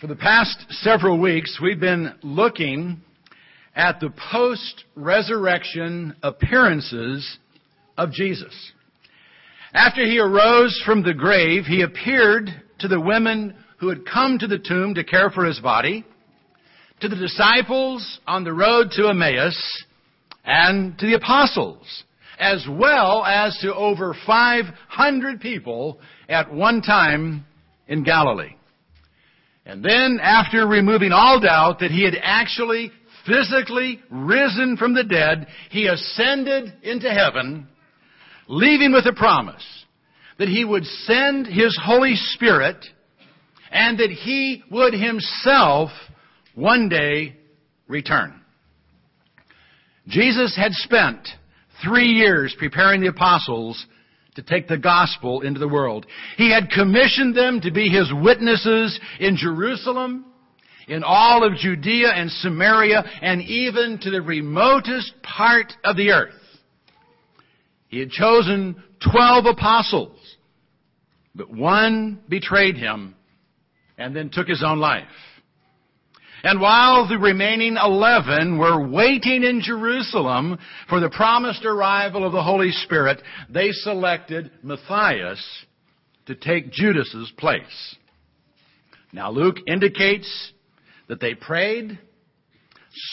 For the past several weeks, we've been looking at the post-resurrection appearances of Jesus. After he arose from the grave, he appeared to the women who had come to the tomb to care for his body, to the disciples on the road to Emmaus, and to the apostles, as well as to over 500 people at one time in Galilee. And then, after removing all doubt that he had actually physically risen from the dead, he ascended into heaven, leaving with a promise that he would send his Holy Spirit and that he would himself one day return. Jesus had spent three years preparing the apostles to take the gospel into the world. He had commissioned them to be his witnesses in Jerusalem, in all of Judea and Samaria, and even to the remotest part of the earth. He had chosen twelve apostles, but one betrayed him and then took his own life. And while the remaining eleven were waiting in Jerusalem for the promised arrival of the Holy Spirit, they selected Matthias to take Judas's place. Now Luke indicates that they prayed,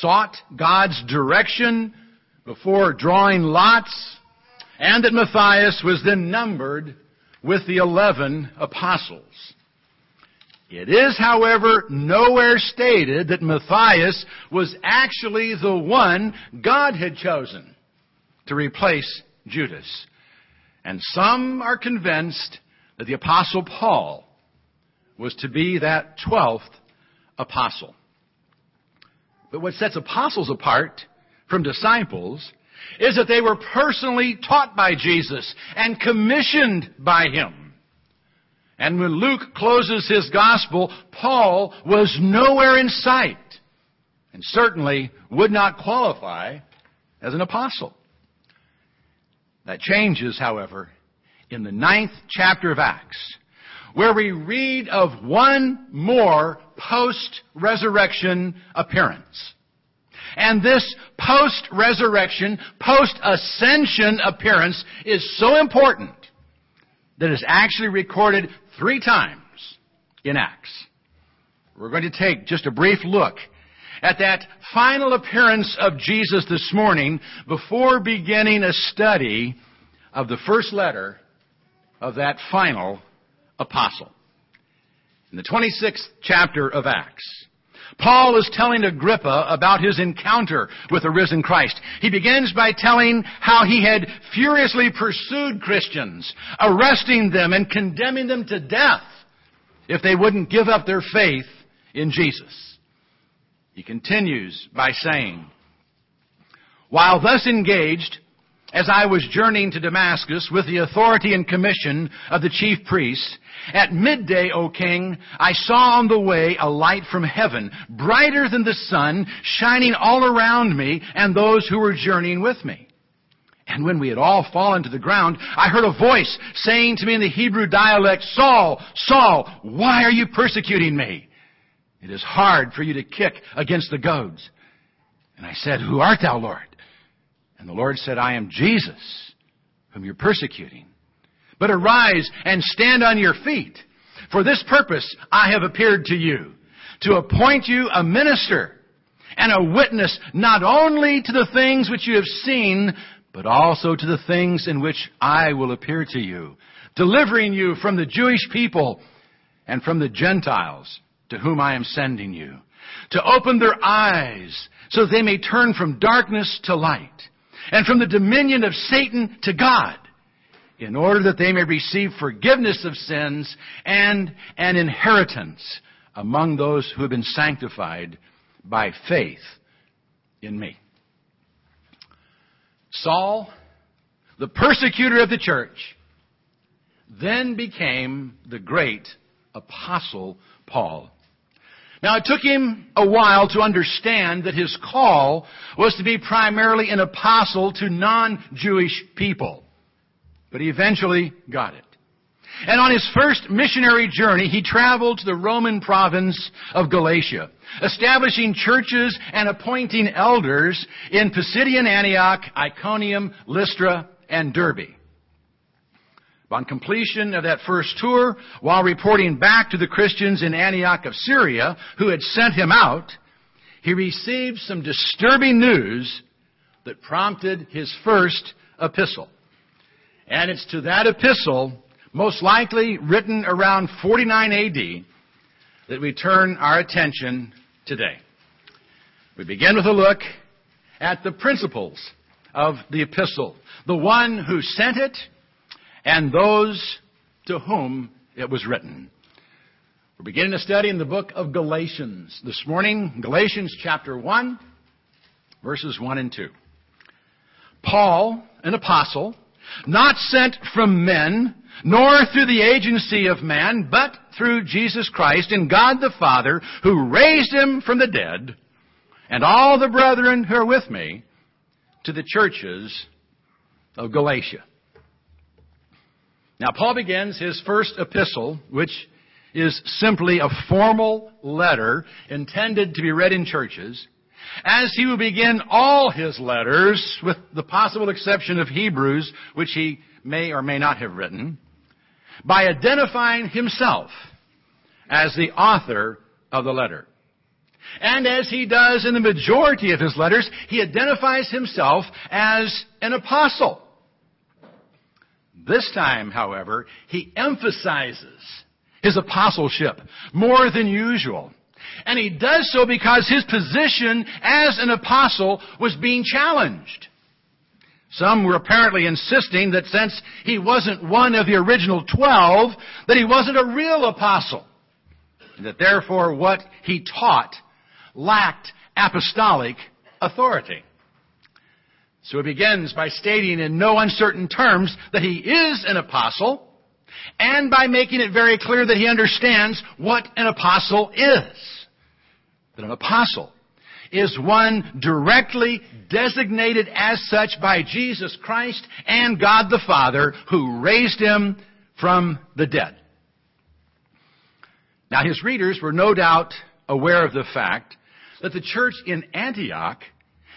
sought God's direction before drawing lots, and that Matthias was then numbered with the eleven apostles. It is, however, nowhere stated that Matthias was actually the one God had chosen to replace Judas. And some are convinced that the apostle Paul was to be that twelfth apostle. But what sets apostles apart from disciples is that they were personally taught by Jesus and commissioned by Him. And when Luke closes his gospel, Paul was nowhere in sight and certainly would not qualify as an apostle. That changes, however, in the ninth chapter of Acts, where we read of one more post-resurrection appearance. And this post-resurrection, post-ascension appearance is so important that is actually recorded three times in Acts. We're going to take just a brief look at that final appearance of Jesus this morning before beginning a study of the first letter of that final apostle. In the 26th chapter of Acts, Paul is telling Agrippa about his encounter with the risen Christ. He begins by telling how he had furiously pursued Christians, arresting them and condemning them to death if they wouldn't give up their faith in Jesus. He continues by saying, While thus engaged, as I was journeying to Damascus with the authority and commission of the chief priests, at midday, O king, I saw on the way a light from heaven, brighter than the sun, shining all around me and those who were journeying with me. And when we had all fallen to the ground, I heard a voice saying to me in the Hebrew dialect, Saul, Saul, why are you persecuting me? It is hard for you to kick against the goads. And I said, Who art thou, Lord? And the Lord said, I am Jesus, whom you're persecuting. But arise and stand on your feet. For this purpose I have appeared to you, to appoint you a minister and a witness not only to the things which you have seen, but also to the things in which I will appear to you, delivering you from the Jewish people and from the Gentiles to whom I am sending you, to open their eyes so that they may turn from darkness to light and from the dominion of Satan to God, in order that they may receive forgiveness of sins and an inheritance among those who have been sanctified by faith in me. Saul, the persecutor of the church, then became the great apostle Paul. Now it took him a while to understand that his call was to be primarily an apostle to non-Jewish people. But he eventually got it. And on his first missionary journey, he traveled to the Roman province of Galatia, establishing churches and appointing elders in Pisidian Antioch, Iconium, Lystra, and Derbe. On completion of that first tour, while reporting back to the Christians in Antioch of Syria who had sent him out, he received some disturbing news that prompted his first epistle. And it's to that epistle, most likely written around 49 AD, that we turn our attention today. We begin with a look at the principals of the epistle. The one who sent it and those to whom it was written. We're beginning a study in the book of Galatians this morning, Galatians chapter 1, verses 1 and 2. Paul, an apostle, not sent from men, nor through the agency of man, but through Jesus Christ and God the Father, who raised him from the dead, and all the brethren who are with me, to the churches of Galatia. Now, Paul begins his first epistle, which is simply a formal letter intended to be read in churches, as he will begin all his letters, with the possible exception of Hebrews, which he may or may not have written, by identifying himself as the author of the letter. And as he does in the majority of his letters, he identifies himself as an apostle. This time, however, he emphasizes his apostleship more than usual. And he does so because his position as an apostle was being challenged. Some were apparently insisting that since he wasn't one of the original twelve, that he wasn't a real apostle. And that therefore what he taught lacked apostolic authority. So he begins by stating in no uncertain terms that he is an apostle, and by making it very clear that he understands what an apostle is. That an apostle is one directly designated as such by Jesus Christ and God the Father who raised him from the dead. Now his readers were no doubt aware of the fact that the church in Antioch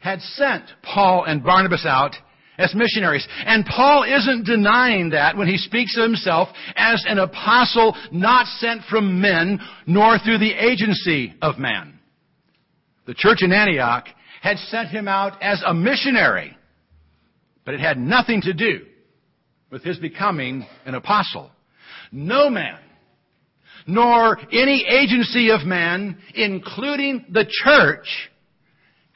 had sent Paul and Barnabas out as missionaries. And Paul isn't denying that when he speaks of himself as an apostle not sent from men nor through the agency of man. The church in Antioch had sent him out as a missionary, but it had nothing to do with his becoming an apostle. No man, nor any agency of man, including the church,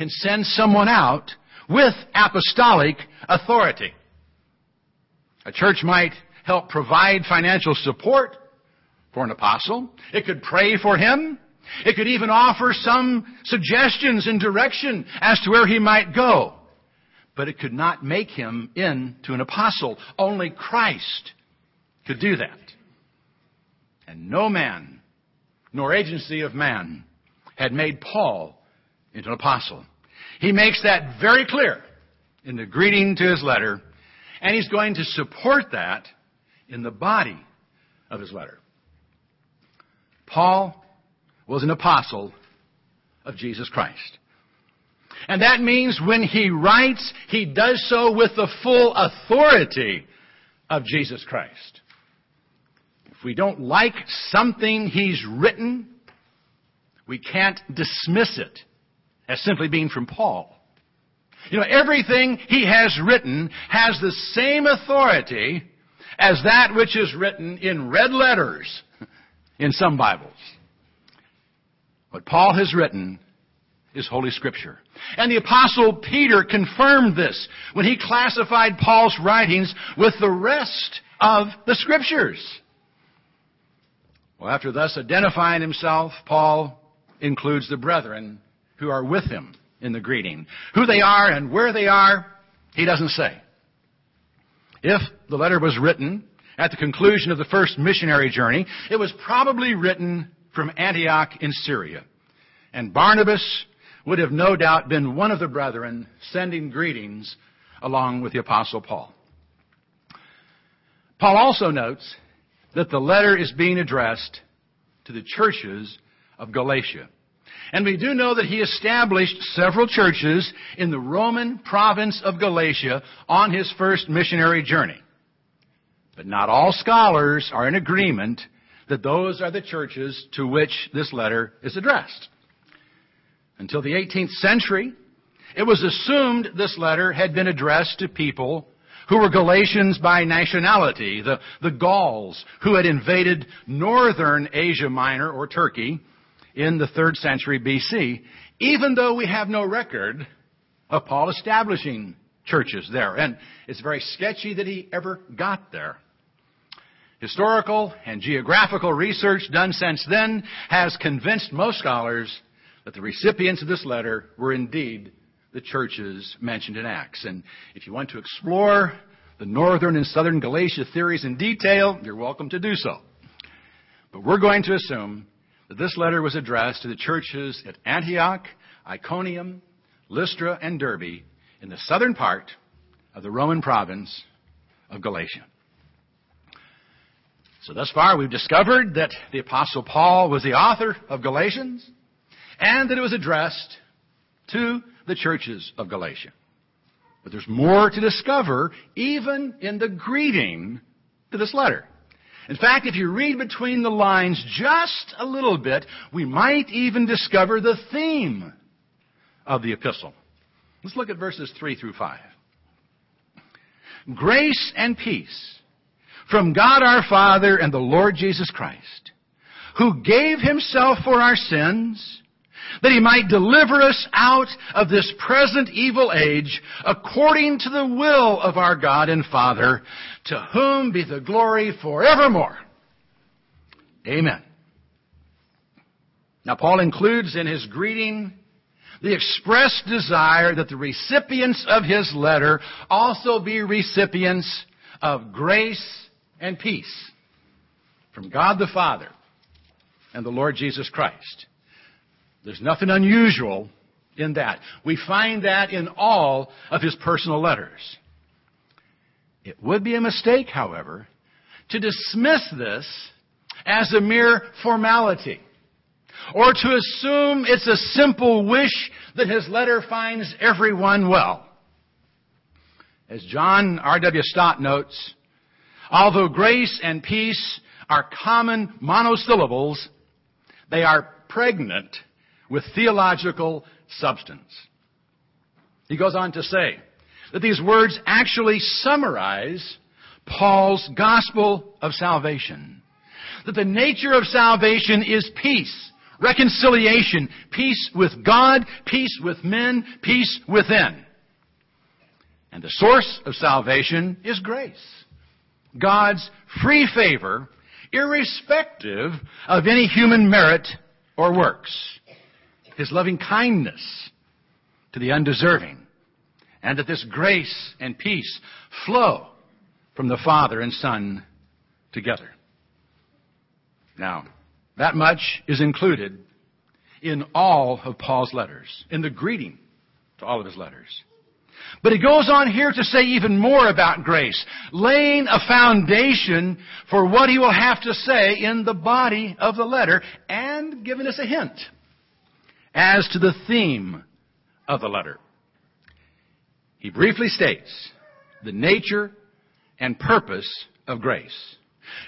can send someone out with apostolic authority. A church might help provide financial support for an apostle. It could pray for him. It could even offer some suggestions and direction as to where he might go. But it could not make him into an apostle. Only Christ could do that. And no man, nor agency of man, had made Paul into an apostle. He makes that very clear in the greeting to his letter, and he's going to support that in the body of his letter. Paul was an apostle of Jesus Christ. And that means when he writes, he does so with the full authority of Jesus Christ. If we don't like something he's written, we can't dismiss it as simply being from Paul. You know, everything he has written has the same authority as that which is written in red letters in some Bibles. What Paul has written is Holy Scripture. And the Apostle Peter confirmed this when he classified Paul's writings with the rest of the Scriptures. Well, after thus identifying himself, Paul includes the brethren who are with him in the greeting. Who they are and where they are, he doesn't say. If the letter was written at the conclusion of the first missionary journey, it was probably written from Antioch in Syria. And Barnabas would have no doubt been one of the brethren sending greetings along with the apostle Paul. Paul also notes that the letter is being addressed to the churches of Galatia. And we do know that he established several churches in the Roman province of Galatia on his first missionary journey. But not all scholars are in agreement that those are the churches to which this letter is addressed. Until the 18th century, it was assumed this letter had been addressed to people who were Galatians by nationality, the, the Gauls, who had invaded northern Asia Minor or Turkey in the third century BC, even though we have no record of Paul establishing churches there. And it's very sketchy that he ever got there. Historical and geographical research done since then has convinced most scholars that the recipients of this letter were indeed the churches mentioned in Acts. And if you want to explore the northern and southern Galatia theories in detail, you're welcome to do so. But we're going to assume this letter was addressed to the churches at Antioch, Iconium, Lystra, and Derbe in the southern part of the Roman province of Galatia. So thus far we've discovered that the apostle Paul was the author of Galatians and that it was addressed to the churches of Galatia. But there's more to discover even in the greeting to this letter. In fact, if you read between the lines just a little bit, we might even discover the theme of the epistle. Let's look at verses 3 through 5. Grace and peace from God our Father and the Lord Jesus Christ, who gave himself for our sins, that he might deliver us out of this present evil age according to the will of our God and Father, to whom be the glory forevermore. Amen. Now Paul includes in his greeting the expressed desire that the recipients of his letter also be recipients of grace and peace from God the Father and the Lord Jesus Christ. There's nothing unusual in that. We find that in all of his personal letters. It would be a mistake, however, to dismiss this as a mere formality or to assume it's a simple wish that his letter finds everyone well. As John R.W. Stott notes, Although grace and peace are common monosyllables, they are pregnant with theological substance. He goes on to say that these words actually summarize Paul's gospel of salvation. That the nature of salvation is peace, reconciliation, peace with God, peace with men, peace within. And the source of salvation is grace. God's free favor, irrespective of any human merit or works. His loving kindness to the undeserving. And that this grace and peace flow from the Father and Son together. Now, that much is included in all of Paul's letters, in the greeting to all of his letters. But he goes on here to say even more about grace, laying a foundation for what he will have to say in the body of the letter and giving us a hint as to the theme of the letter. He briefly states the nature and purpose of grace,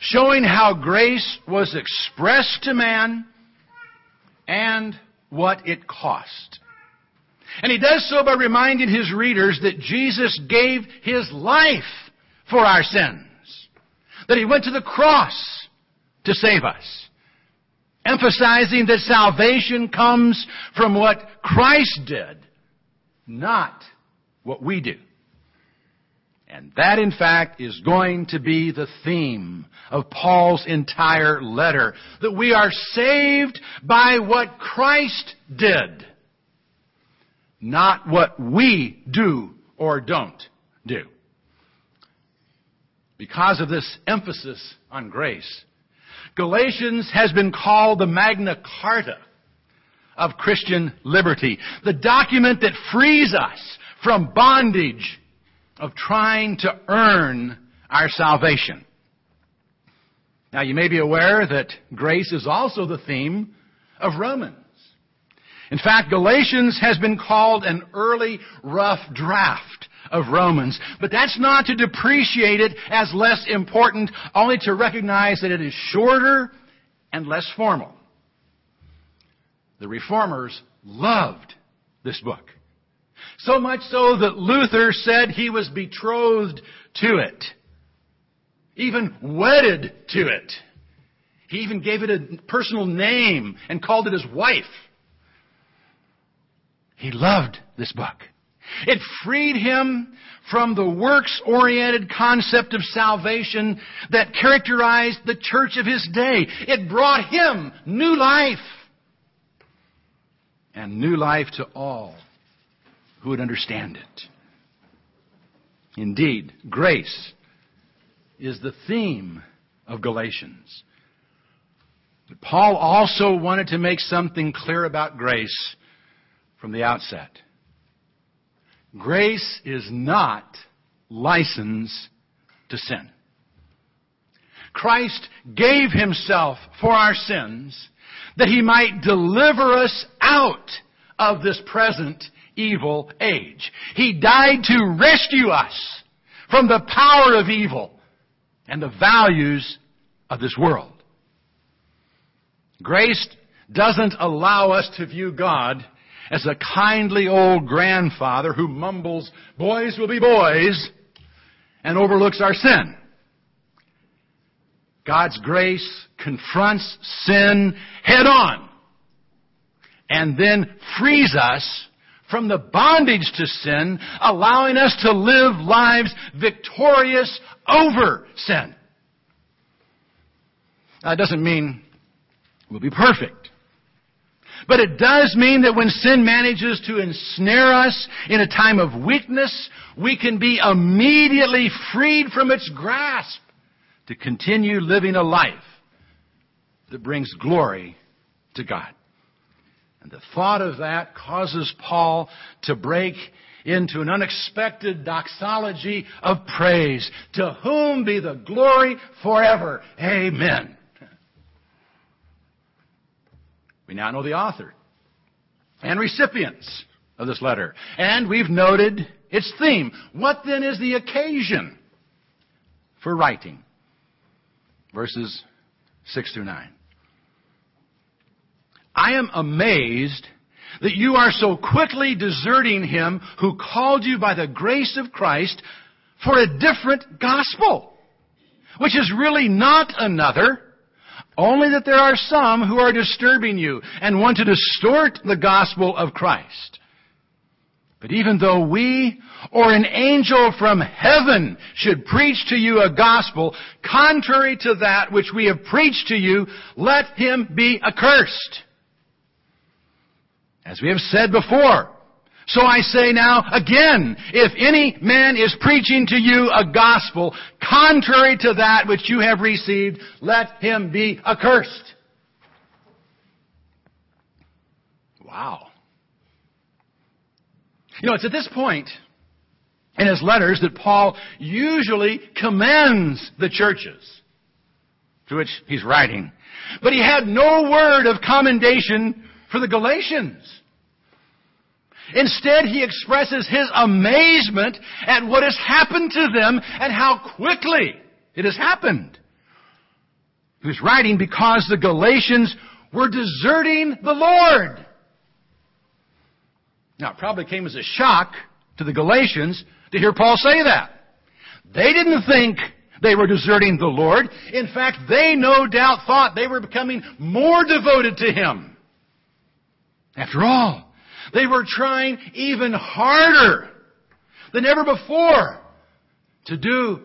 showing how grace was expressed to man and what it cost. And he does so by reminding his readers that Jesus gave his life for our sins. That he went to the cross to save us. Emphasizing that salvation comes from what Christ did, not what we do. And that, in fact, is going to be the theme of Paul's entire letter. That we are saved by what Christ did not what we do or don't do. Because of this emphasis on grace, Galatians has been called the Magna Carta of Christian liberty, the document that frees us from bondage of trying to earn our salvation. Now you may be aware that grace is also the theme of Romans. In fact, Galatians has been called an early rough draft of Romans. But that's not to depreciate it as less important, only to recognize that it is shorter and less formal. The reformers loved this book. So much so that Luther said he was betrothed to it. Even wedded to it. He even gave it a personal name and called it his wife. He loved this book. It freed him from the works-oriented concept of salvation that characterized the church of his day. It brought him new life. And new life to all who would understand it. Indeed, grace is the theme of Galatians. But Paul also wanted to make something clear about grace from the outset. Grace is not license to sin. Christ gave himself for our sins that he might deliver us out of this present evil age. He died to rescue us from the power of evil and the values of this world. Grace doesn't allow us to view God as a kindly old grandfather who mumbles, boys will be boys, and overlooks our sin. God's grace confronts sin head on and then frees us from the bondage to sin, allowing us to live lives victorious over sin. That doesn't mean we'll be perfect. But it does mean that when sin manages to ensnare us in a time of weakness, we can be immediately freed from its grasp to continue living a life that brings glory to God. And the thought of that causes Paul to break into an unexpected doxology of praise. To whom be the glory forever. Amen. We now know the author and recipients of this letter. And we've noted its theme. What then is the occasion for writing? Verses 6 through 9. I am amazed that you are so quickly deserting him who called you by the grace of Christ for a different gospel, which is really not another, only that there are some who are disturbing you and want to distort the gospel of Christ. But even though we or an angel from heaven should preach to you a gospel contrary to that which we have preached to you, let him be accursed. As we have said before, so I say now again, if any man is preaching to you a gospel contrary to that which you have received, let him be accursed. Wow. You know, it's at this point in his letters that Paul usually commends the churches to which he's writing. But he had no word of commendation for the Galatians. Instead, he expresses his amazement at what has happened to them and how quickly it has happened. He was writing because the Galatians were deserting the Lord. Now, it probably came as a shock to the Galatians to hear Paul say that. They didn't think they were deserting the Lord. In fact, they no doubt thought they were becoming more devoted to Him. After all, they were trying even harder than ever before to do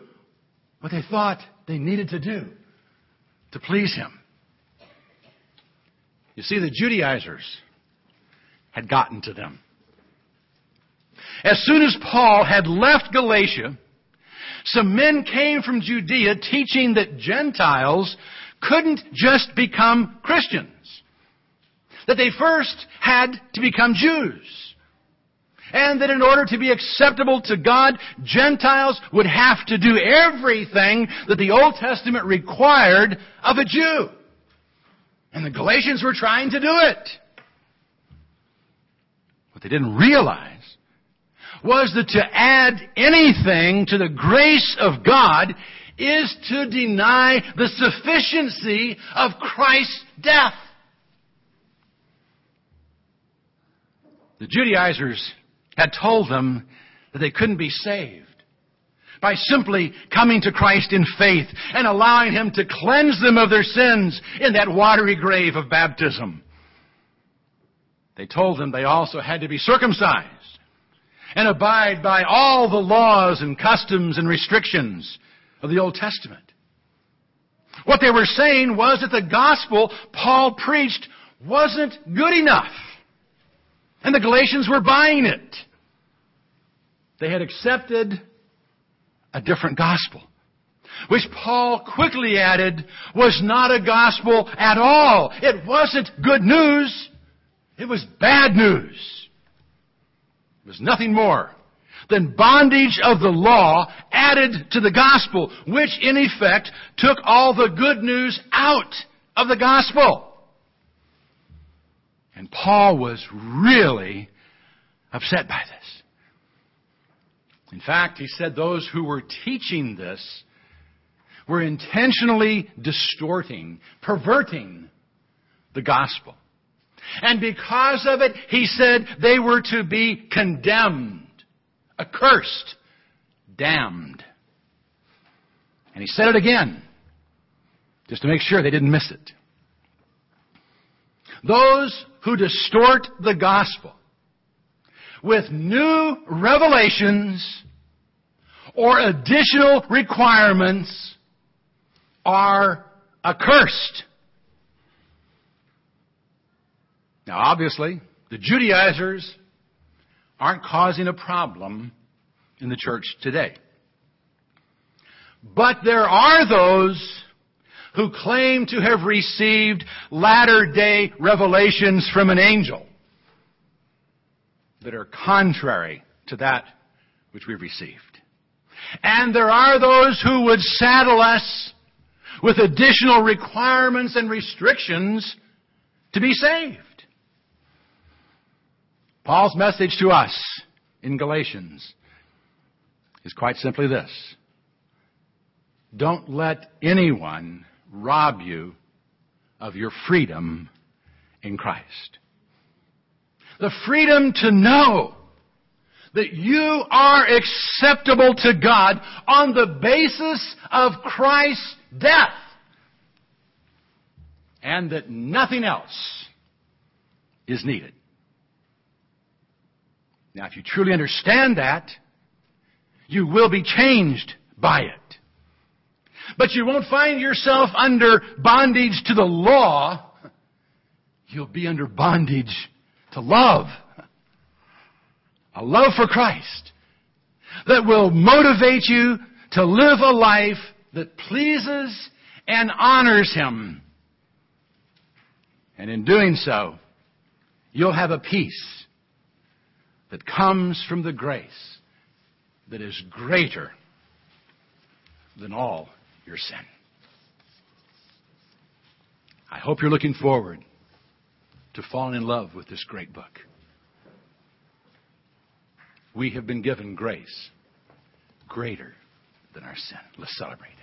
what they thought they needed to do to please Him. You see, the Judaizers had gotten to them. As soon as Paul had left Galatia, some men came from Judea teaching that Gentiles couldn't just become Christians that they first had to become Jews. and that in order to be acceptable to God, Gentiles would have to do everything that the Old Testament required of a Jew. And the Galatians were trying to do it. What they didn't realize was that to add anything to the grace of God is to deny the sufficiency of Christ's death. The Judaizers had told them that they couldn't be saved by simply coming to Christ in faith and allowing Him to cleanse them of their sins in that watery grave of baptism. They told them they also had to be circumcised and abide by all the laws and customs and restrictions of the Old Testament. What they were saying was that the gospel Paul preached wasn't good enough. And the Galatians were buying it. They had accepted a different gospel, which Paul quickly added was not a gospel at all. It wasn't good news. It was bad news. It was nothing more than bondage of the law added to the gospel, which in effect took all the good news out of the gospel. And Paul was really upset by this. In fact, he said those who were teaching this were intentionally distorting, perverting the gospel. And because of it, he said they were to be condemned, accursed, damned. And he said it again, just to make sure they didn't miss it. Those who distort the gospel with new revelations or additional requirements are accursed. Now, obviously, the Judaizers aren't causing a problem in the church today. But there are those who claim to have received latter day revelations from an angel that are contrary to that which we've received. And there are those who would saddle us with additional requirements and restrictions to be saved. Paul's message to us in Galatians is quite simply this. Don't let anyone rob you of your freedom in Christ. The freedom to know that you are acceptable to God on the basis of Christ's death. And that nothing else is needed. Now, if you truly understand that, you will be changed by it. But you won't find yourself under bondage to the law. You'll be under bondage to love. A love for Christ that will motivate you to live a life that pleases and honors Him. And in doing so, you'll have a peace that comes from the grace that is greater than all your sin. I hope you're looking forward to falling in love with this great book. We have been given grace greater than our sin. Let's celebrate.